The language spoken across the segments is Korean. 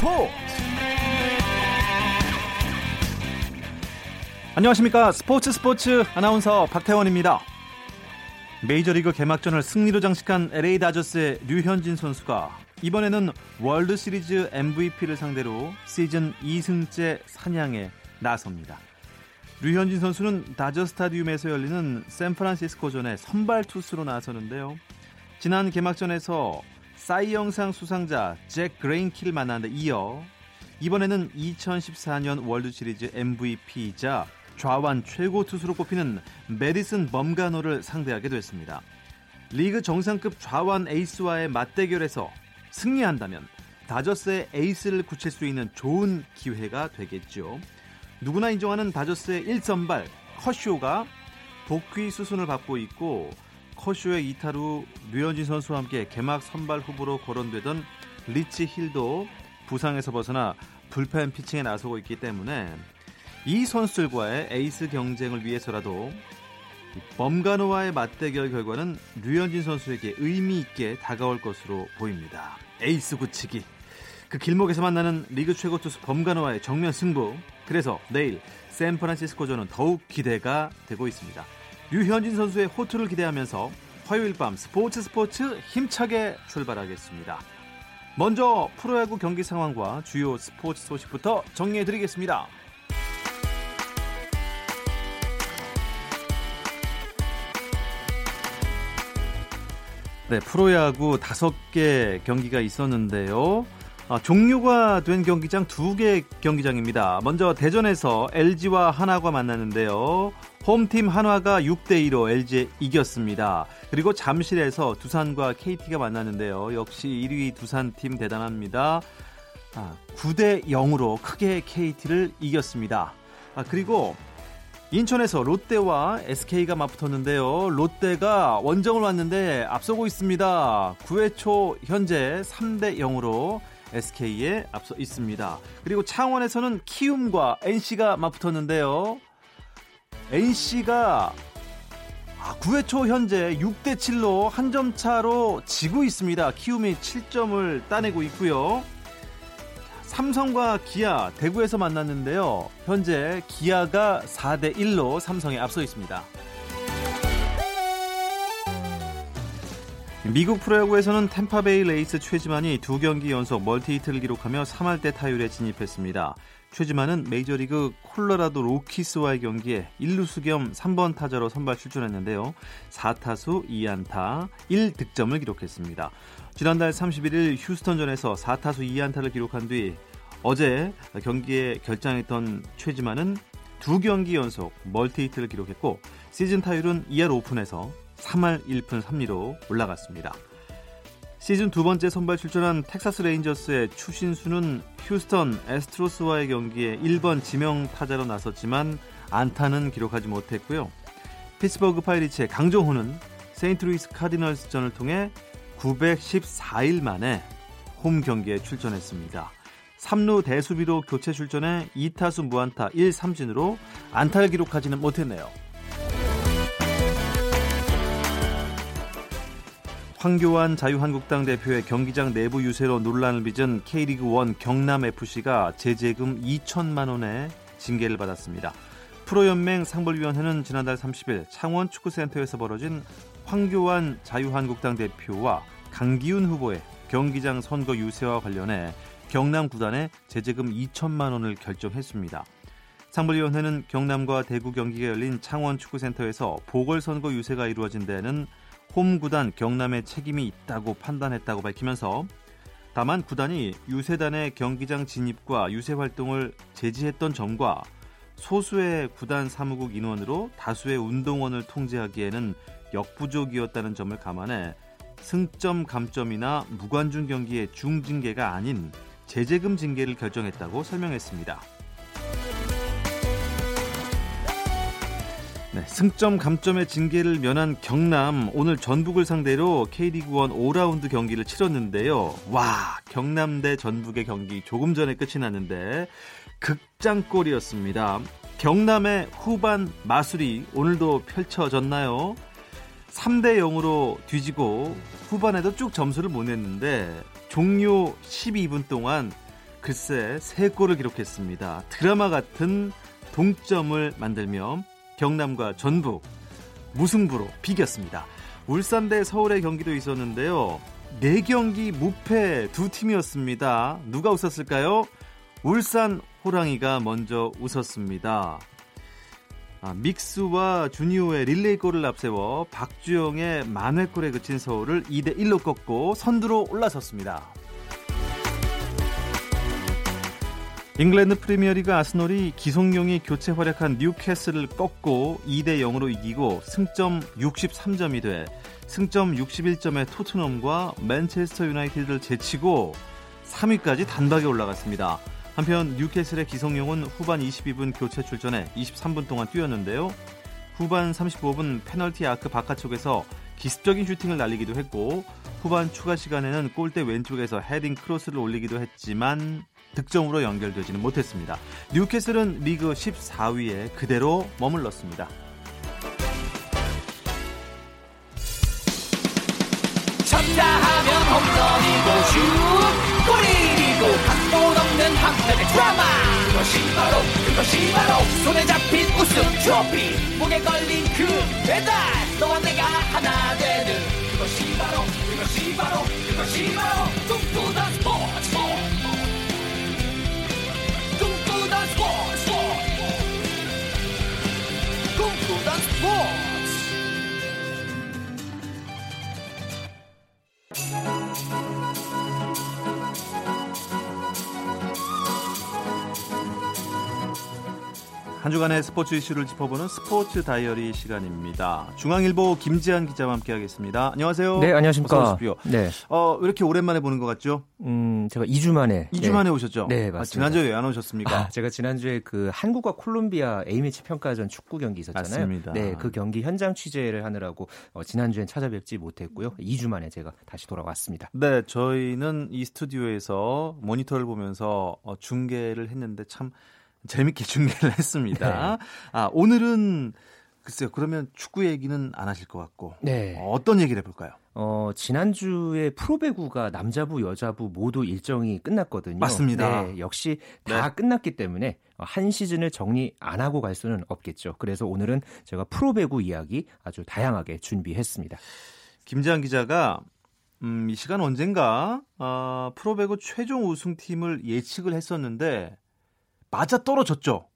스포츠 안녕하십니까 스포츠 스포츠 아나운서 박태원입니다. 메이저리그 개막전을 승리로 장식한 LA 다저스의 류현진 선수가 이번에는 월드 시리즈 MVP를 상대로 시즌 2승째 사냥에 나섭니다. 류현진 선수는 다저 스타디움에서 열리는 샌프란시스코전에 선발 투수로 나서는데요. 지난 개막전에서 사이영상 수상자 잭 그레인키를 만난 데 이어 이번에는 2014년 월드 시리즈 MVP이자 좌완 최고 투수로 꼽히는 메디슨 범가노를 상대하게 됐습니다. 리그 정상급 좌완 에이스와의 맞대결에서 승리한다면 다저스의 에이스를 굳힐 수 있는 좋은 기회가 되겠죠. 누구나 인정하는 다저스의 1선발 커쇼가 복귀 수순을 밟고 있고 커쇼의 이탈 후 류현진 선수와 함께 개막 선발 후보로 거론되던 리치 힐도 부상에서 벗어나 불펜 피칭에 나서고 있기 때문에 이 선수들과의 에이스 경쟁을 위해서라도 범가너와의 맞대결 결과는 류현진 선수에게 의미 있게 다가올 것으로 보입니다. 에이스 굳히기. 그 길목에서 만나는 리그 최고 투수 범가너와의 정면 승부. 그래서 내일 샌프란시스코전은 더욱 기대가 되고 있습니다. 류현진 선수의 호투를 기대하면서 화요일 밤 스포츠 스포츠 힘차게 출발하겠습니다. 먼저 프로야구 경기 상황과 주요 스포츠 소식부터 정리해 드리겠습니다. 네, 프로야구 다섯 개 경기가 있었는데요. 아, 종료가 된 경기장 두 개 경기장입니다. 먼저 대전에서 LG와 한화가 만났는데요. 홈팀 한화가 6대 2로 LG에 이겼습니다. 그리고 잠실에서 두산과 KT가 만났는데요. 역시 1위 두산팀 대단합니다. 아, 9대 0으로 크게 KT를 이겼습니다. 아, 그리고 인천에서 롯데와 SK가 맞붙었는데요. 롯데가 원정을 왔는데 앞서고 있습니다. 9회 초 현재 3대 0으로 SK에 앞서 있습니다. 그리고 창원에서는 키움과 NC가 맞붙었는데요. NC가 9회 초 현재 6대 7로 한 점 차로 지고 있습니다. 키움이 7점을 따내고 있고요. 삼성과 기아 대구에서 만났는데요. 현재 기아가 4대 1로 삼성에 앞서 있습니다. 미국 프로야구에서는 템파베이 레이스 최지만이 두 경기 연속 멀티히트를 기록하며 3할 대 타율에 진입했습니다. 최지만은 메이저리그 콜로라도 로키스와의 경기에 1루수 겸 3번 타자로 선발 출전했는데요. 4타수 2안타 1득점을 기록했습니다. 지난달 31일 휴스턴전에서 4타수 2안타를 기록한 뒤 어제 경기에 결장했던 최지만은 두 경기 연속 멀티히트를 기록했고 시즌 타율은 2할 오 푼에서 3할 1푼 3리로 올라갔습니다. 시즌 두 번째 선발 출전한 텍사스 레인저스의 추신수는 휴스턴 애스트로스와의 경기에 1번 지명 타자로 나섰지만 안타는 기록하지 못했고요. 피츠버그 파이리츠의 강정호는 세인트루이스 카디널스전을 통해 914일 만에 홈 경기에 출전했습니다. 3루 대수비로 교체 출전해 2타수 무안타 1삼진으로 안타를 기록하지는 못했네요. 황교안 자유한국당 대표의 경기장 내부 유세로 논란을 빚은 K리그 1 경남FC가 제재금 2천만 원의 징계를 받았습니다. 프로연맹 상벌위원회는 지난달 30일 창원 축구센터에서 벌어진 황교안 자유한국당 대표와 강기훈 후보의 경기장 선거 유세와 관련해 경남 구단에 제재금 2천만 원을 결정했습니다. 상벌위원회는 경남과 대구 경기가 열린 창원 축구센터에서 보궐선거 유세가 이루어진 데에는 홈 구단 경남의 책임이 있다고 판단했다고 밝히면서 다만 구단이 유세단의 경기장 진입과 유세 활동을 제지했던 점과 소수의 구단 사무국 인원으로 다수의 운동원을 통제하기에는 역부족이었다는 점을 감안해 승점 감점이나 무관중 경기의 중징계가 아닌 제재금 징계를 결정했다고 설명했습니다. 네, 승점 감점의 징계를 면한 경남 오늘 전북을 상대로 K리그 1 5라운드 경기를 치렀는데요. 와 경남 대 전북의 경기 조금 전에 끝이 났는데 극장골이었습니다. 경남의 후반 마술이 오늘도 펼쳐졌나요? 3대 0으로 뒤지고 후반에도 쭉 점수를 못 냈는데 종료 12분 동안 글쎄 세 골을 기록했습니다. 드라마 같은 동점을 만들며 경남과 전북 무승부로 비겼습니다. 울산 대 서울의 경기도 있었는데요. 네 경기 무패 두 팀이었습니다. 누가 웃었을까요? 울산 호랑이가 먼저 웃었습니다. 아, 믹스와 주니오의 릴레이 골을 앞세워 박주영의 만회골에 그친 서울을 2대 1로 꺾고 선두로 올라섰습니다. 잉글랜드 프리미어리그 아스널이 기성용이 교체 활약한 뉴캐슬을 꺾고 2대 0으로 이기고 승점 63점이 돼 승점 61점의 토트넘과 맨체스터 유나이티드를 제치고 3위까지 단박에 올라갔습니다. 한편 뉴캐슬의 기성용은 후반 22분 교체 출전해 23분 동안 뛰었는데요. 후반 35분 페널티 아크 바깥쪽에서 기습적인 슈팅을 날리기도 했고 후반 추가 시간에는 골대 왼쪽에서 헤딩 크로스를 올리기도 했지만 득점으로 연결되지는 못했습니다. 뉴캐슬은 리그 14위에 그대로 머물렀습니다. 그 그것이 바로 그것이 바로 그것이 바로 꿈꾸던 스포츠 한 주간의 스포츠 이슈를 짚어보는 스포츠 다이어리 시간입니다. 중앙일보 김지한 기자와 함께하겠습니다. 안녕하세요. 네, 안녕하십니까. 네. 어, 왜 이렇게 오랜만에 보는 것 같죠? 음, 제가 2주 만에. 2주 네. 만에 오셨죠? 네, 맞습니다. 아, 지난주에 왜 안 오셨습니까? 아, 제가 지난주에 그 한국과 콜롬비아 A매치 평가전 축구 경기 있었잖아요. 맞습니다. 네, 그 경기 현장 취재를 하느라고 어, 지난주엔 찾아뵙지 못했고요. 2주 만에 제가 다시 돌아왔습니다. 네, 저희는 이 스튜디오에서 모니터를 보면서 어, 중계를 했는데 참 재밌게 중계를 했습니다. 네. 아, 오늘은 글쎄요. 그러면 축구 얘기는 안 하실 것 같고. 네. 어, 어떤 얘기를 해볼까요? 어, 지난주에 프로배구가 남자부, 여자부 모두 일정이 끝났거든요. 맞습니다. 네, 역시 다 네. 끝났기 때문에 한 시즌을 정리 안 하고 갈 수는 없겠죠. 그래서 오늘은 제가 프로배구 이야기 아주 다양하게 준비했습니다. 김재환 기자가 음, 이 시간 언젠가 어, 프로배구 최종 우승팀을 예측을 했었는데 맞아 떨어졌죠.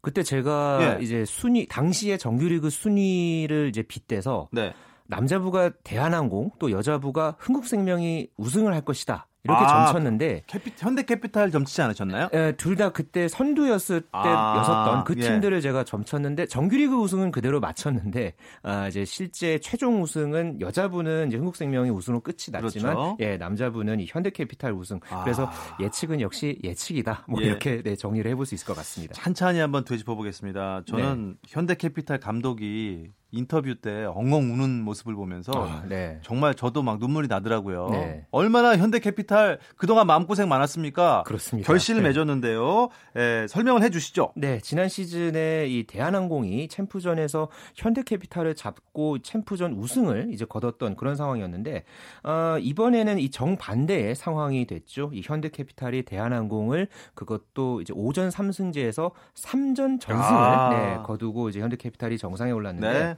그때 제가 예. 이제 순위 당시에 정규리그 순위를 이제 빗대서 네. 남자부가 대한항공 또 여자부가 흥국생명이 우승을 할 것이다. 이렇게 아, 점쳤는데 캐피, 현대캐피탈 점치지 않으셨나요? 예, 둘다 그때 선두였을 때였었던 아, 그 예. 팀들을 예. 제가 점쳤는데 정규리그 우승은 그대로 맞췄는데 아, 이제 실제 최종 우승은 여자분은 이제 흥국생명이 우승으로 끝이 났지만 그렇죠. 예, 남자분은 이 현대캐피탈 우승. 아. 그래서 예측은 역시 예측이다. 뭐 예. 이렇게 네, 정리를 해볼 수 있을 것 같습니다. 찬찬히 한번 되짚어 보겠습니다. 저는 네. 현대캐피탈 감독이 인터뷰 때 엉엉 우는 모습을 보면서 아, 네. 정말 저도 막 눈물이 나더라고요. 네. 얼마나 현대캐피탈 그동안 마음고생 많았습니까? 그렇습니다. 결실을 네. 맺었는데요. 예, 설명을 해 주시죠. 네, 지난 시즌에 이 대한항공이 챔프전에서 현대캐피탈을 잡고 챔프전 우승을 이제 거뒀던 그런 상황이었는데 어, 이번에는 이 정반대의 상황이 됐죠. 이 현대캐피탈이 대한항공을 그것도 이제 오전 3승제에서 3전 전승을 아. 네, 거두고 이제 현대캐피탈이 정상에 올랐는데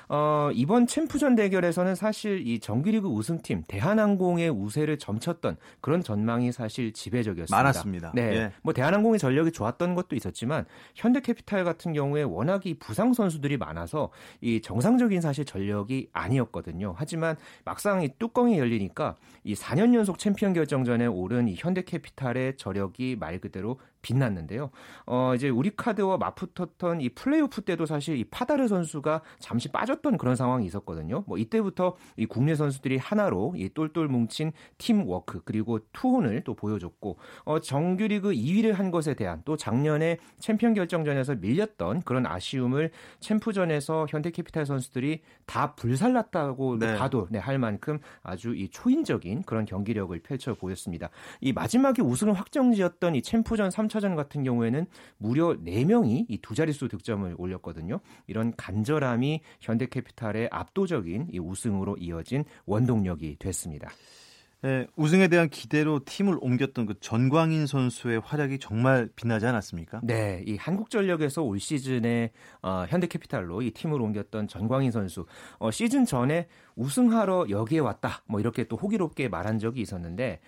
어, 이번 챔프전 대결에서는 사실 이 정규리그 우승팀 대한항공의 우세를 점쳤던 그런 전망이 사실 지배적이었습니다. 많았습니다. 네, 예. 뭐 대한항공의 전력이 좋았던 것도 있었지만 현대캐피탈 같은 경우에 워낙 이 부상 선수들이 많아서 이 정상적인 사실 전력이 아니었거든요. 하지만 막상 이 뚜껑이 열리니까 이 4년 연속 챔피언 결정전에 오른 이 현대캐피탈의 저력이 말 그대로 빛났는데요. 어, 이제 우리카드와 맞붙었던 이 플레이오프 때도 사실 이 파다르 선수가 잠시 빠졌던 그런 상황이 있었거든요. 뭐 이때부터 이 국내 선수들이 하나로 이 똘똘 뭉친 팀 워크 그리고 투혼을 또 보여줬고 어, 정규리그 2위를 한 것에 대한 또 작년에 챔피언 결정전에서 밀렸던 그런 아쉬움을 챔프전에서 현대캐피탈 선수들이 다 불살랐다고 네. 봐도 네, 할 만큼 아주 이 초인적인 그런 경기력을 펼쳐 보였습니다. 이 마지막에 우승을 확정지었던 이 챔프전 3 3차전 같은 경우에는 무려 4명이 이 두 자릿수 득점을 올렸거든요. 이런 간절함이 현대 캐피탈의 압도적인 이 우승으로 이어진 원동력이 됐습니다. 네, 우승에 대한 기대로 팀을 옮겼던 그 전광인 선수의 활약이 정말 빛나지 않았습니까? 네, 이 한국전력에서 올 시즌에 어, 현대캐피탈로 이 팀을 옮겼던 전광인 선수 어, 시즌 전에 우승하러 여기에 왔다 뭐 이렇게 또 호기롭게 말한 적이 있었는데 어,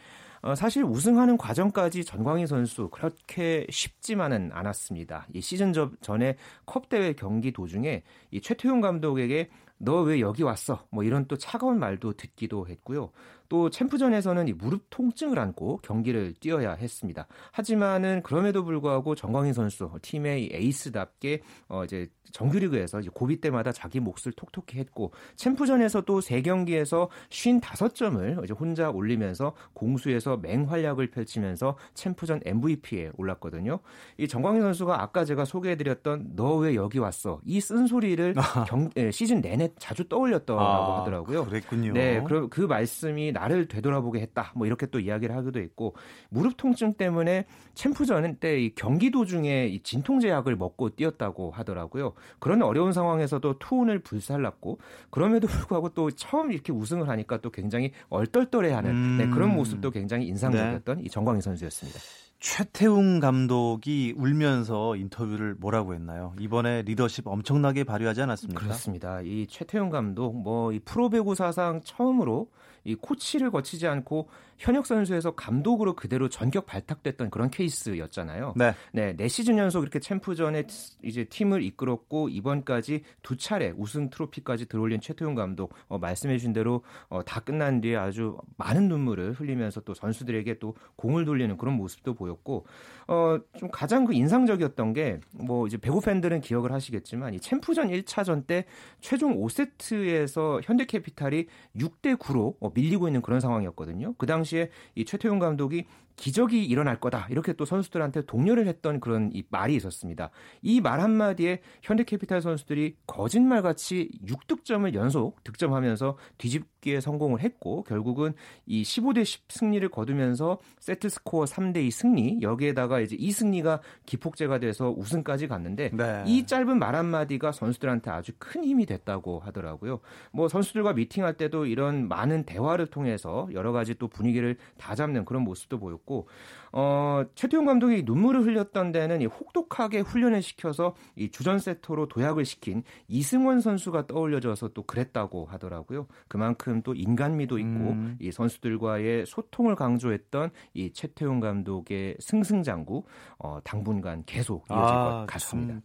사실 우승하는 과정까지 전광희 선수 그렇게 쉽지만은 않았습니다. 이 시즌 전에 컵 대회 경기 도중에 이 최태용 감독에게 너 왜 여기 왔어? 뭐 이런 또 차가운 말도 듣기도 했고요. 또 챔프전에서는 이 무릎 통증을 안고 경기를 뛰어야 했습니다. 하지만은 그럼에도 불구하고 정광희 선수 팀의 에이스답게 어 이제 정규리그에서 이제 고비 때마다 자기 몫을 톡톡히 했고 챔프전에서 또 세 경기에서 55점을 이제 혼자 올리면서 공수에서 맹활약을 펼치면서 챔프전 MVP에 올랐거든요. 이 정광희 선수가 아까 제가 소개해드렸던 너 왜 여기 왔어 이 쓴소리를 경, 예, 시즌 내내 자주 떠올렸더라고 아, 하더라고요. 그랬군요. 네, 그, 그 말씀이 나를 되돌아보게 했다. 뭐 이렇게 또 이야기를 하기도 했고 무릎 통증 때문에 챔프전 때 경기 도중에 이 진통제 약을 먹고 뛰었다고 하더라고요. 그런 어려운 상황에서도 투혼을 불살랐고 그럼에도 불구하고 또 처음 이렇게 우승을 하니까 또 굉장히 얼떨떨해하는 음... 네, 그런 모습도 굉장히 인상적이었던 네. 이 정광희 선수였습니다. 최태웅 감독이 울면서 인터뷰를 뭐라고 했나요? 이번에 리더십 엄청나게 발휘하지 않았습니까? 그렇습니다. 이 최태웅 감독 뭐 이 프로 배구 사상 처음으로 이 코치를 거치지 않고 현역 선수에서 감독으로 그대로 전격 발탁됐던 그런 케이스였잖아요. 네. 네, 네 시즌 연속 이렇게 챔프전에 이제 팀을 이끌었고 이번까지 두 차례 우승 트로피까지 들어올린 최태용 감독 어, 말씀해 주신 대로 어, 다 끝난 뒤에 아주 많은 눈물을 흘리면서 또 선수들에게 또 공을 돌리는 그런 모습도 보 였고 어, 좀 가장 그 인상적이었던 게 뭐 이제 배구 팬들은 기억을 하시겠지만 이 챔프전 1차전 때 최종 5세트에서 현대캐피탈이 6대 9로 어, 밀리고 있는 그런 상황이었거든요. 그 당시에 이 최태용 감독이 기적이 일어날 거다. 이렇게 또 선수들한테 독려를 했던 그런 이 말이 있었습니다. 이 말 한마디에 현대캐피탈 선수들이 거짓말같이 6득점을 연속 득점하면서 뒤집기에 성공을 했고 결국은 이 15대 10 승리를 거두면서 세트 스코어 3대 2 승리 여기에다가 이제 이 승리가 기폭제가 돼서 우승까지 갔는데 네. 이 짧은 말 한마디가 선수들한테 아주 큰 힘이 됐다고 하더라고요. 뭐 선수들과 미팅할 때도 이런 많은 대화를 통해서 여러 가지 또 분위기를 다 잡는 그런 모습도 보였고 보였고 어, 최태용 감독이 눈물을 흘렸던 데는 이 혹독하게 훈련을 시켜서 이 주전 세터로 도약을 시킨 이승원 선수가 떠올려져서 또 그랬다고 하더라고요. 그만큼 또 인간미도 있고 음. 이 선수들과의 소통을 강조했던 이 최태용 감독의 승승장구 어, 당분간 계속 이어질 아, 것 같습니다. 참.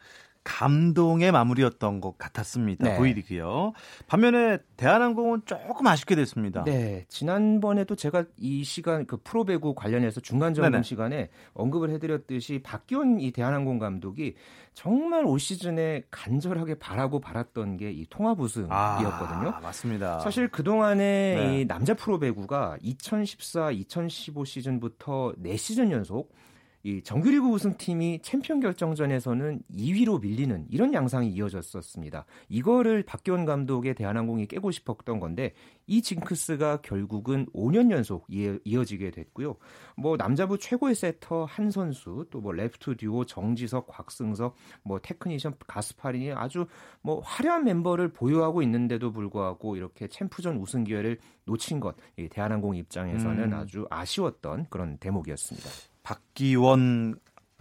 감동의 마무리였던 것 같았습니다. 네. 보이리고요. 반면에 대한항공은 조금 아쉽게 됐습니다. 네, 지난번에도 제가 이 시간 그 프로배구 관련해서 중간 점검 네네. 시간에 언급을 해드렸듯이 박기원 이 대한항공 감독이 정말 올 시즌에 간절하게 바라고 바랐던 게 이 통합 우승이었거든요. 아, 맞습니다. 사실 그 동안에 네. 이 남자 프로배구가 2014, 2015 시즌부터 4 시즌 연속 이 정규리그 우승팀이 챔피언 결정전에서는 2위로 밀리는 이런 양상이 이어졌었습니다. 이거를 박기원 감독의 대한항공이 깨고 싶었던 건데 이 징크스가 결국은 5년 연속 이어지게 됐고요. 뭐 남자부 최고의 세터 한선수 또 뭐 레프트 듀오 정지석, 곽승석, 뭐 테크니션 가스파린이 아주 뭐 화려한 멤버를 보유하고 있는데도 불구하고 이렇게 챔프전 우승 기회를 놓친 것 대한항공 입장에서는 음. 아주 아쉬웠던 그런 대목이었습니다. 박기원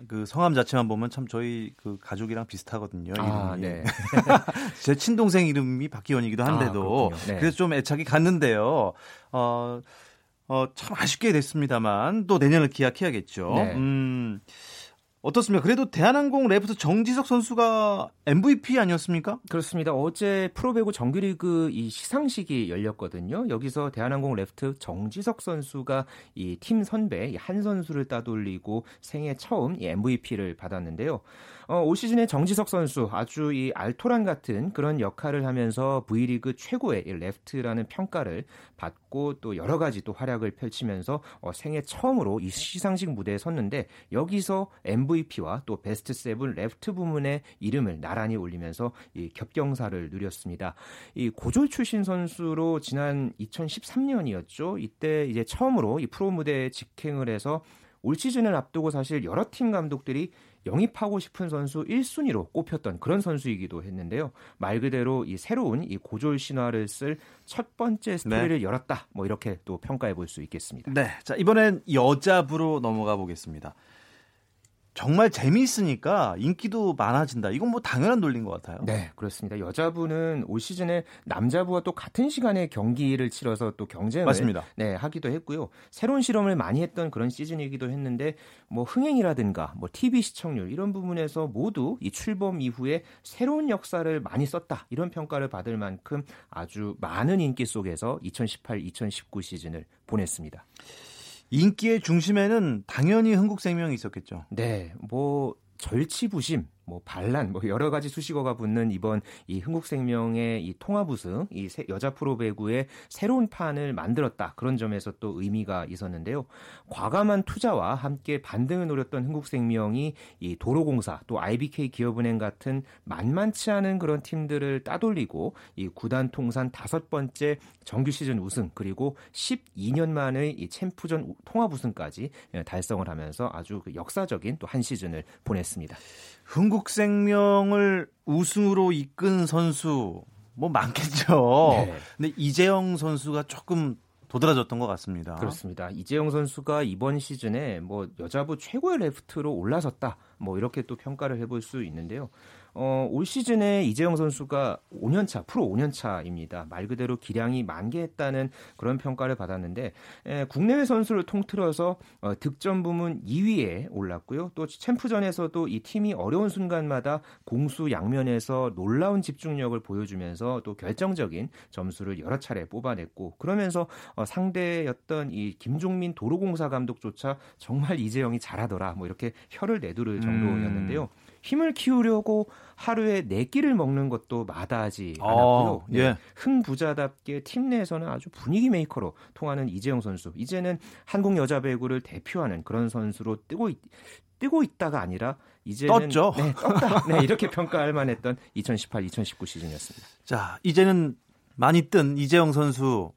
그 성함 자체만 보면 참 저희 그 가족이랑 비슷하거든요. 아, 네. 제 친동생 이름이 박기원이기도 한데도 아, 네. 그래서 좀 애착이 갔는데요. 어, 어, 참 아쉽게 됐습니다만 또 내년을 기약해야겠죠. 네. 음. 어떻습니까? 그래도 대한항공 레프트 정지석 선수가 MVP 아니었습니까? 그렇습니다. 어제 프로배구 정규리그 이 시상식이 열렸거든요. 여기서 대한항공 레프트 정지석 선수가 이 팀 선배 한선수를 따돌리고 생애 처음 이 MVP를 받았는데요. 어, 올 시즌에 정지석 선수 아주 이 알토란 같은 그런 역할을 하면서 V리그 최고의 레프트라는 평가를 받고 또 여러 가지 또 활약을 펼치면서 어, 생애 처음으로 이 시상식 무대에 섰는데 여기서 MVP와 또 베스트 세븐 레프트 부문의 이름을 나란히 올리면서 이 겹경사를 누렸습니다. 이 고졸 출신 선수로 지난 2013년이었죠. 이때 이제 처음으로 이 프로 무대에 직행을 해서 올 시즌을 앞두고 사실 여러 팀 감독들이 영입하고 싶은 선수 1순위로 꼽혔던 그런 선수이기도 했는데요. 말 그대로 이 새로운 이 고졸 신화를 쓸 첫 번째 스토리를 네. 열었다. 뭐 이렇게 또 평가해 볼 수 있겠습니다. 네. 자, 이번엔 여자부로 넘어가 보겠습니다. 정말 재미있으니까 인기도 많아진다. 이건 뭐 당연한 논리인 것 같아요. 네, 그렇습니다. 여자부는 올 시즌에 남자부와 또 같은 시간에 경기를 치러서 또 경쟁을 맞습니다. 네, 하기도 했고요. 새로운 실험을 많이 했던 그런 시즌이기도 했는데 뭐 흥행이라든가 뭐 TV 시청률 이런 부분에서 모두 이 출범 이후에 새로운 역사를 많이 썼다. 이런 평가를 받을 만큼 아주 많은 인기 속에서 2018-2019 시즌을 보냈습니다. 인기의 중심에는 당연히 흥국생명이 있었겠죠. 네, 뭐 절치부심 뭐 반란 뭐 여러 가지 수식어가 붙는 이번 이 흥국생명의 이 통합 우승 이 여자 프로 배구의 새로운 판을 만들었다 그런 점에서 또 의미가 있었는데요. 과감한 투자와 함께 반등을 노렸던 흥국생명이 이 도로공사 또 IBK 기업은행 같은 만만치 않은 그런 팀들을 따돌리고 이 구단 통산 다섯 번째 정규 시즌 우승 그리고 12년 만의 이 챔프전 통합 우승까지 예, 달성을 하면서 아주 그 역사적인 또 한 시즌을 보냈습니다. 흥국생명을 우승으로 이끈 선수 뭐 많겠죠. 네. 근데 이재영 선수가 조금 도드라졌던 것 같습니다. 그렇습니다. 이재영 선수가 이번 시즌에 뭐 여자부 최고의 레프트로 올라섰다. 뭐 이렇게 또 평가를 해볼 수 있는데요. 어, 올 시즌에 이재영 선수가 5년차, 프로 5년차입니다. 말 그대로 기량이 만개했다는 그런 평가를 받았는데, 에, 국내외 선수를 통틀어서 어, 득점 부문 2위에 올랐고요. 또 챔프전에서도 이 팀이 어려운 순간마다 공수 양면에서 놀라운 집중력을 보여주면서 또 결정적인 점수를 여러 차례 뽑아냈고, 그러면서 어, 상대였던 이 김종민 도로공사 감독조차 정말 이재영이 잘하더라, 뭐 이렇게 혀를 내두를 정도였는데요. 음. 힘을 키우려고 하루에 네 끼를 먹는 것도 마다하지 아, 않았고요. 어, 예. 네. 흥부자답게 팀 내에서는 아주 분위기 메이커로 통하는 이재영 선수. 이제는 한국 여자 배구를 대표하는 그런 선수로 뜨고 있, 뜨고 있다가 아니라 이제는 떴죠. 네, 떴다. 네, 이렇게 평가할 만했던 2018-2019 시즌이었습니다. 자, 이제는 많이 뜬 이재영 선수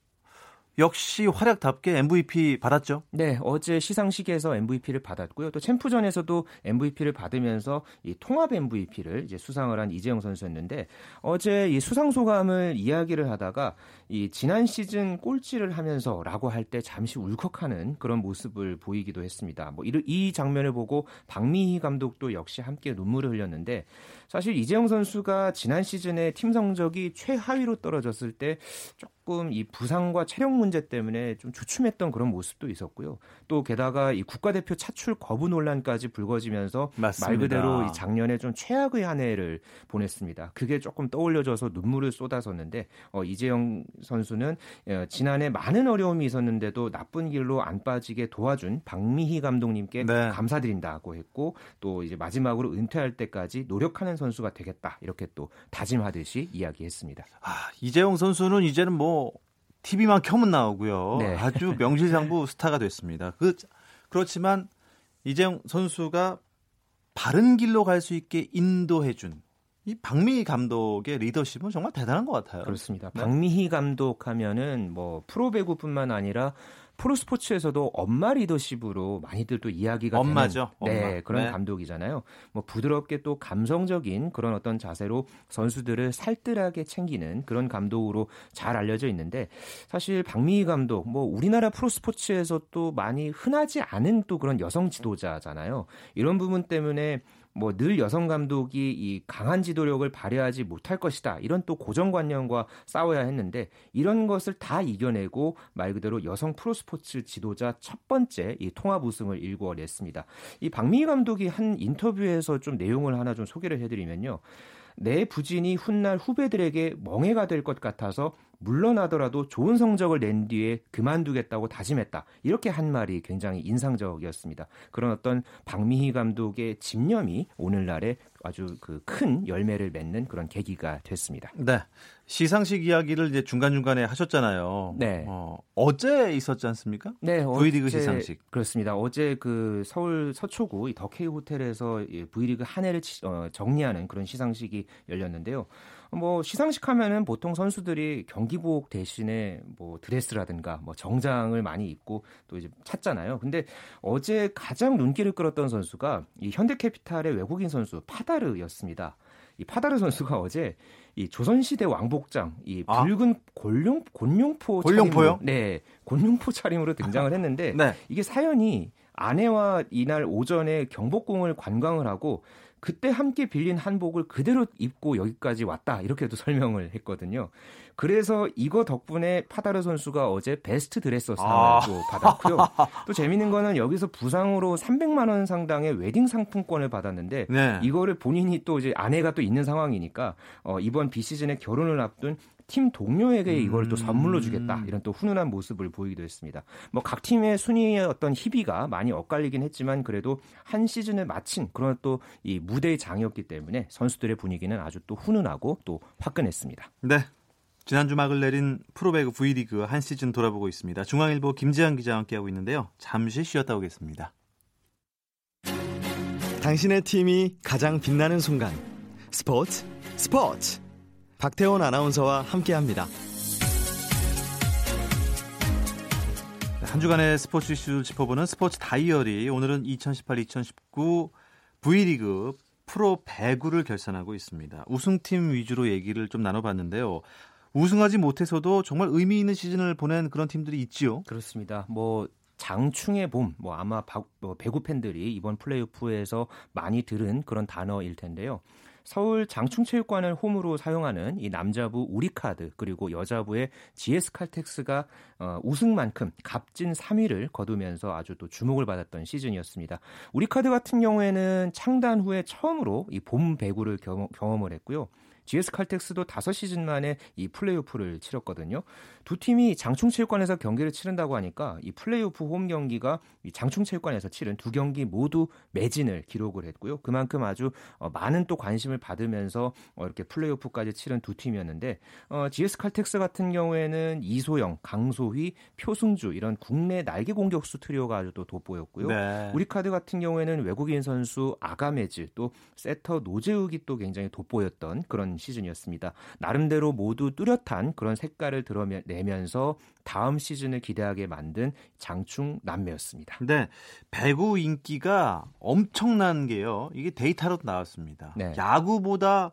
역시 활약답게 MVP 받았죠. 네, 어제 시상식에서 MVP를 받았고요. 또 챔프전에서도 MVP를 받으면서 이 통합 MVP를 이제 수상을 한 이재영 선수였는데 어제 이 수상 소감을 이야기를 하다가 이 지난 시즌 꼴찌를 하면서라고 할 때 잠시 울컥하는 그런 모습을 보이기도 했습니다. 뭐 이 장면을 보고 박미희 감독도 역시 함께 눈물을 흘렸는데 사실 이재영 선수가 지난 시즌에 팀 성적이 최하위로 떨어졌을 때 조금 이 부상과 체력 문제 때문에 좀 주춤했던 그런 모습도 있었고요. 또 게다가 이 국가대표 차출 거부 논란까지 불거지면서 맞습니다. 말 그대로 이 작년에 좀 최악의 한 해를 보냈습니다. 그게 조금 떠올려져서 눈물을 쏟아섰는데 어, 이재영 선수는 어, 지난해 많은 어려움이 있었는데도 나쁜 길로 안 빠지게 도와준 박미희 감독님께 네. 감사드린다고 했고 또 이제 마지막으로 은퇴할 때까지 노력하는 선수가 되겠다 이렇게 또 다짐하듯이 이야기했습니다. 아, 이재용 선수는 이제는 뭐 TV만 켜면 나오고요. 네. 아주 명실상부 스타가 됐습니다. 그 그렇지만 이재용 선수가 바른 길로 갈 수 있게 인도해준 이 박미희 감독의 리더십은 정말 대단한 것 같아요. 그렇습니다. 네. 박미희 감독 하면은 뭐 프로배구뿐만 아니라 프로스포츠에서도 엄마 리더십으로 많이들 또 이야기가 엄마죠. 되는 네, 엄마. 그런 네. 감독이잖아요. 뭐 부드럽게 또 감성적인 그런 어떤 자세로 선수들을 살뜰하게 챙기는 그런 감독으로 잘 알려져 있는데 사실 박미희 감독 뭐 우리나라 프로스포츠에서 또 많이 흔하지 않은 또 그런 여성 지도자잖아요. 이런 부분 때문에 뭐 늘 여성 감독이 이 강한 지도력을 발휘하지 못할 것이다. 이런 또 고정관념과 싸워야 했는데 이런 것을 다 이겨내고 말 그대로 여성 프로스포츠 지도자 첫 번째 이 통합 우승을 일궈냈습니다. 이 박미희 감독이 한 인터뷰에서 좀 내용을 하나 좀 소개를 해드리면요. 내 부진이 훗날 후배들에게 멍해가 될 것 같아서 물러나더라도 좋은 성적을 낸 뒤에 그만두겠다고 다짐했다. 이렇게 한 말이 굉장히 인상적이었습니다. 그런 어떤 박미희 감독의 집념이 오늘날에 아주 그 큰 열매를 맺는 그런 계기가 됐습니다. 네. 시상식 이야기를 이제 중간중간에 하셨잖아요. 네. 어, 어제 있었지 않습니까? 네. V리그 어제, 시상식. 그렇습니다. 어제 그 서울 서초구 더케이 호텔에서 V리그 한 해를 어, 정리하는 그런 시상식이 열렸는데요. 뭐 시상식 하면은 보통 선수들이 경기복 대신에 뭐 드레스라든가 뭐 정장을 많이 입고 또 이제 찾잖아요. 근데 어제 가장 눈길을 끌었던 선수가 이 현대캐피탈의 외국인 선수 파다르였습니다. 이 파다르 선수가 어제 이 조선시대 왕복장 이 아. 붉은 아. 골룡 곤룡포 곤룡포요? 네, 곤룡포 차림으로 등장을 했는데 네. 이게 사연이 아내와 이날 오전에 경복궁을 관광을 하고 그때 함께 빌린 한복을 그대로 입고 여기까지 왔다 이렇게도 설명을 했거든요. 그래서 이거 덕분에 파다르 선수가 어제 베스트 드레서 상을 아. 또 받았고요. 또 재밌는 거는 여기서 부상으로 300만 원 상당의 웨딩 상품권을 받았는데 네. 이거를 본인이 또 이제 아내가 또 있는 상황이니까 어, 이번 비시즌에 결혼을 앞둔 팀 동료에게 이걸 또 선물로 주겠다 음. 이런 또 훈훈한 모습을 보이기도 했습니다. 뭐 각 팀의 순위의 어떤 희비가 많이 엇갈리긴 했지만 그래도 한 시즌을 마친 그런 또 이 무대의 장이었기 때문에 선수들의 분위기는 아주 또 훈훈하고 또 화끈했습니다. 네. 지난주 막을 내린 프로배구 V리그 한 시즌 돌아보고 있습니다. 중앙일보 김재환 기자와 함께하고 있는데요. 잠시 쉬었다 오겠습니다. 당신의 팀이 가장 빛나는 순간 스포츠 스포츠 박태원 아나운서와 함께합니다. 한 주간의 스포츠 이슈 짚어보는 스포츠 다이어리. 오늘은 2018-2019 V리그 프로 배구를 결산하고 있습니다. 우승팀 위주로 얘기를 좀 나눠봤는데요. 우승하지 못해서도 정말 의미 있는 시즌을 보낸 그런 팀들이 있지요. 그렇습니다. 뭐 장충의 봄, 뭐 아마 바, 뭐 배구 팬들이 이번 플레이오프에서 많이 들은 그런 단어일 텐데요. 서울 장충체육관을 홈으로 사용하는 이 남자부 우리카드 그리고 여자부의 GS칼텍스가 어, 우승만큼 값진 3위를 거두면서 아주 또 주목을 받았던 시즌이었습니다. 우리카드 같은 경우에는 창단 후에 처음으로 이 봄 배구를 경험, 경험을 했고요. GS 칼텍스도 5시즌 만에 이 플레이오프를 치렀거든요. 두 팀이 장충체육관에서 경기를 치른다고 하니까 이 플레이오프 홈 경기가 이 장충체육관에서 치른 두 경기 모두 매진을 기록을 했고요. 그만큼 아주 어, 많은 또 관심을 받으면서 어, 이렇게 플레이오프까지 치른 두 팀이었는데 어, GS 칼텍스 같은 경우에는 이소영, 강소휘, 표승주 이런 국내 날개 공격수 트리오가 아주 또 돋보였고요. 네. 우리 카드 같은 경우에는 외국인 선수 아가메즈 또 세터 노재욱이 또 굉장히 돋보였던 그런 시즌이었습니다. 나름대로 모두 뚜렷한 그런 색깔을 드러내면서 다음 시즌을 기대하게 만든 장충 남매였습니다. 네. 배구 인기가 엄청난 게요. 이게 데이터로 나왔습니다. 네. 야구보다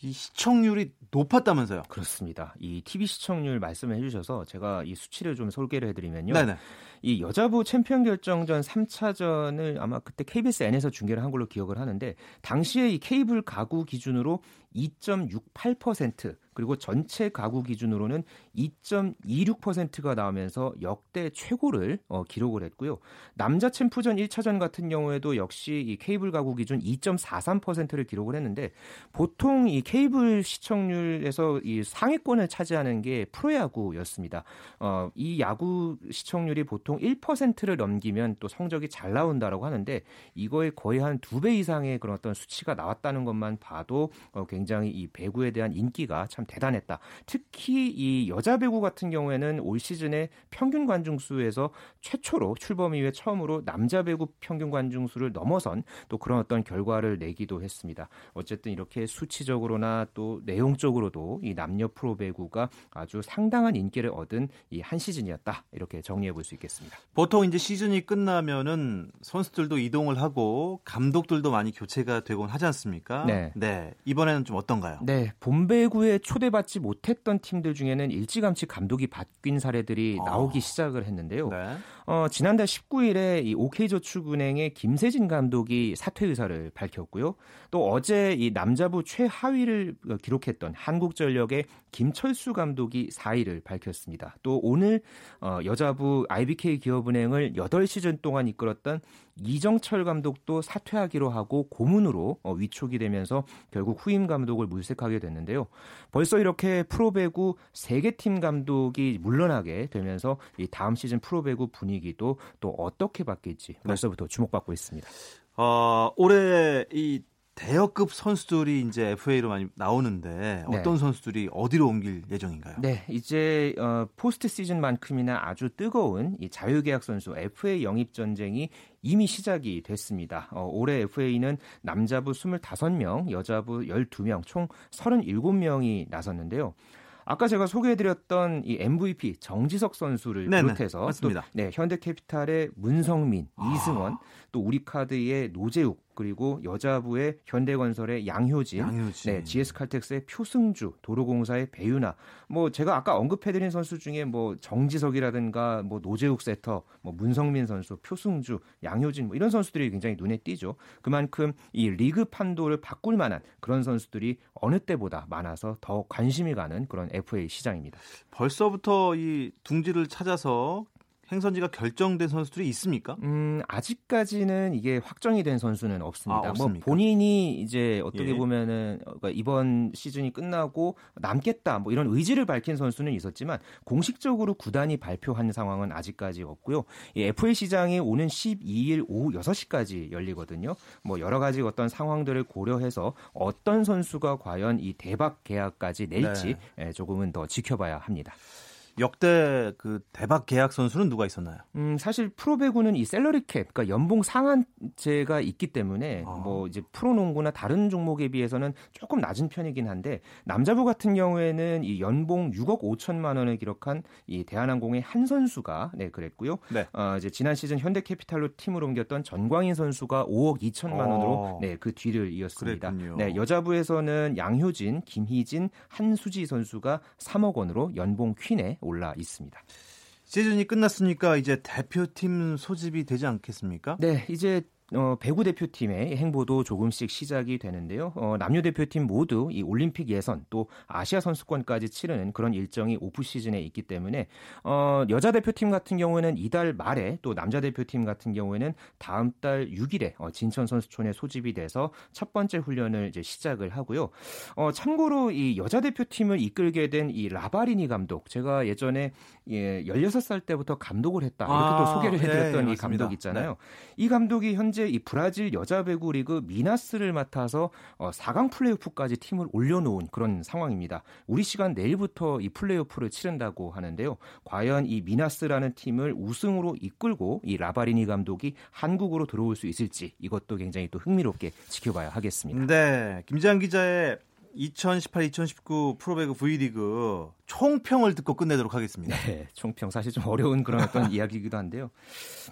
이 시청률이 높았다면서요? 그렇습니다. 이 TV 시청률 말씀을 해주셔서 제가 이 수치를 좀 소개를 해드리면요. 네네. 이 여자부 챔피언 결정전 3차전을 아마 그때 KBS N에서 중계를 한 걸로 기억을 하는데 당시에 이 케이블 가구 기준으로 2.68% 그리고 전체 가구 기준으로는 2.26%가 나오면서 역대 최고를 어, 기록을 했고요. 남자 챔프전 1차전 같은 경우에도 역시 이 케이블 가구 기준 2.43%를 기록을 했는데 보통 이 케이블 시청률에서 이 상위권을 차지하는 게 프로야구였습니다. 어, 이 야구 시청률이 보통 1%를 넘기면 또 성적이 잘 나온다라고 하는데 이거에 거의 한 두 배 이상의 그런 어떤 수치가 나왔다는 것만 봐도 어, 굉장히 이 배구에 대한 인기가 참 대단했다. 특히 이 여자 배구 같은 경우에는 올 시즌에 평균 관중 수에서 최초로 출범 이후에 처음으로 남자 배구 평균 관중 수를 넘어선 또 그런 어떤 결과를 내기도 했습니다. 어쨌든 이렇게 수치적으로나 또 내용적으로도 이 남녀 프로 배구가 아주 상당한 인기를 얻은 이 한 시즌이었다. 이렇게 정리해 볼 수 있겠습니다. 보통 이제 시즌이 끝나면은 선수들도 이동을 하고 감독들도 많이 교체가 되곤 하지 않습니까? 네. 네. 이번에는 좀 어떤가요? 네. 본배구에 초대받지 못했던 팀들 중에는 일찌감치 감독이 바뀐 사례들이 아. 나오기 시작을 했는데요. 네. 어, 지난달 19일에 이 OK저축은행의 김세진 감독이 사퇴 의사를 밝혔고요. 또 어제 이 남자부 최하위를 기록했던 한국전력의 김철수 감독이 4위를 밝혔습니다. 또 오늘 어, 여자부 IBK 기업은행을 8시즌 동안 이끌었던 이정철 감독도 사퇴하기로 하고 고문으로 어, 위촉이 되면서 결국 후임 감독을 물색하게 됐는데요. 벌써 이렇게 프로배구 3개 팀 감독이 물러나게 되면서 이 다음 시즌 프로배구 분위기 도 또 어떻게 바뀔지 벌써부터 주목받고 있습니다. 어, 올해 이 대여급 선수들이 이제 FA로 많이 나오는데 네. 어떤 네. 선수들이 어디로 옮길 예정인가요? 네, 이제 어, 포스트 시즌만큼이나 아주 뜨거운 이 자유계약 선수 FA 영입 전쟁이 이미 시작이 됐습니다. 어, 올해 FA는 남자부 25명, 여자부 12명, 총 37명이 나섰는데요. 아까 제가 소개해드렸던 이 MVP 정지석 선수를 네네, 비롯해서 맞습니다. 또, 네, 현대캐피탈의 문성민, 아. 이승원, 또 우리카드의 노재욱 그리고 여자부의 현대건설의 양효진, 양효진. 네, GS칼텍스의 표승주, 도로공사의 배윤아. 뭐 제가 아까 언급해드린 선수 중에 뭐 정지석이라든가 뭐 노재욱 세터, 뭐 문성민 선수, 표승주, 양효진 뭐 이런 선수들이 굉장히 눈에 띄죠. 그만큼 이 리그 판도를 바꿀 만한 그런 선수들이 어느 때보다 많아서 더 관심이 가는 그런 FA 시장입니다. 벌써부터 이 둥지를 찾아서 행선지가 결정된 선수들이 있습니까? 음, 아직까지는 이게 확정이 된 선수는 없습니다. 아, 뭐 본인이 이제 어떻게 예. 보면은 그러니까 이번 시즌이 끝나고 남겠다 뭐 이런 의지를 밝힌 선수는 있었지만 공식적으로 구단이 발표한 상황은 아직까지 없고요. 이 FA 시장이 오는 12일 오후 6시까지 열리거든요. 뭐 여러 가지 어떤 상황들을 고려해서 어떤 선수가 과연 이 대박 계약까지 낼지 네. 예, 조금은 더 지켜봐야 합니다. 역대 그 대박 계약 선수는 누가 있었나요? 음, 사실 프로배구는 이 셀러리 캡, 그러니까 연봉 상한제가 있기 때문에 아. 뭐 이제 프로농구나 다른 종목에 비해서는 조금 낮은 편이긴 한데 남자부 같은 경우에는 이 연봉 6억 5천만 원을 기록한 이 대한항공의 한 선수가 네 그랬고요. 네. 어, 이제 지난 시즌 현대캐피탈로 팀을 옮겼던 전광인 선수가 5억 2천만 원으로 어. 네그 뒤를 이었습니다. 그랬군요. 네 여자부에서는 양효진, 김희진, 한수지 선수가 3억 원으로 연봉 퀸에 올라 있습니다. 시즌이 끝났으니까 이제 대표팀 소집이 되지 않겠습니까? 네, 이제 어, 배구 대표팀의 행보도 조금씩 시작이 되는데요. 어, 남녀 대표팀 모두 이 올림픽 예선 또 아시아 선수권까지 치르는 그런 일정이 오프 시즌에 있기 때문에 어, 여자 대표팀 같은 경우에는 이달 말에 또 남자 대표팀 같은 경우에는 다음 달 6일에 어, 진천 선수촌에 소집이 돼서 첫 번째 훈련을 이제 시작을 하고요. 어, 참고로 이 여자 대표팀을 이끌게 된 이 라바리니 감독 제가 예전에 예, 16살 때부터 감독을 했다 이렇게 아, 또 소개를 해드렸던 네, 이 감독 있잖아요. 네. 이 감독이 현재 현재 이 브라질 여자 배구 리그 미나스를 맡아서 어, 4강 플레이오프까지 팀을 올려놓은 그런 상황입니다. 우리 시간 내일부터 이 플레이오프를 치른다고 하는데요. 과연 이 미나스라는 팀을 우승으로 이끌고 이 라바리니 감독이 한국으로 들어올 수 있을지 이것도 굉장히 또 흥미롭게 지켜봐야 하겠습니다. 네, 김재한 기자의 2018-2019 프로배구 V리그 총평을 듣고 끝내도록 하겠습니다. 네, 총평 사실 좀 어려운 그런 어떤 이야기이기도 한데요.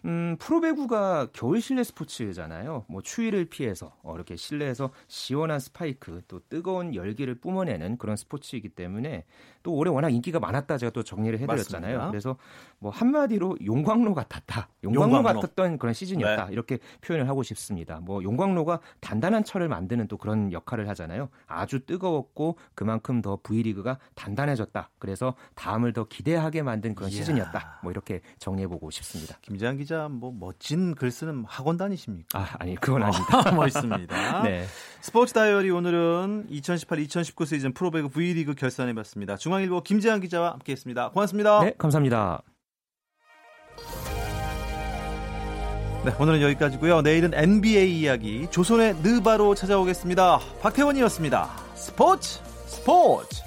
음, 프로배구가 겨울 실내 스포츠잖아요. 뭐 추위를 피해서 어, 이렇게 실내에서 시원한 스파이크 또 뜨거운 열기를 뿜어내는 그런 스포츠이기 때문에 또 올해 워낙 인기가 많았다 제가 또 정리를 해드렸잖아요. 맞습니다. 그래서 뭐 한마디로 용광로 같았다, 용광로, 용광로. 같았던 그런 시즌이었다 네. 이렇게 표현을 하고 싶습니다. 뭐 용광로가 단단한 철을 만드는 또 그런 역할을 하잖아요. 아주 뜨거웠고 그만큼 더 V리그가 단단해졌다. 그래서 다음을 더 기대하게 만든 그런 이야. 시즌이었다. 뭐 이렇게 정리해보고 싶습니다. 김재환 기자 뭐 멋진 글 쓰는 학원 다니십니까? 아 아니 그건 아닙니다. 멋있습니다. 네. 스포츠 다이어리 오늘은 2018-2019 시즌 프로배구 V리그 결산해봤습니다. 중앙일보 김재환 기자와 함께했습니다. 고맙습니다. 네, 감사합니다. 네, 오늘은 여기까지고요. 내일은 NBA 이야기 조선의 느바로 찾아오겠습니다. 박태원이었습니다. 스포츠 스포츠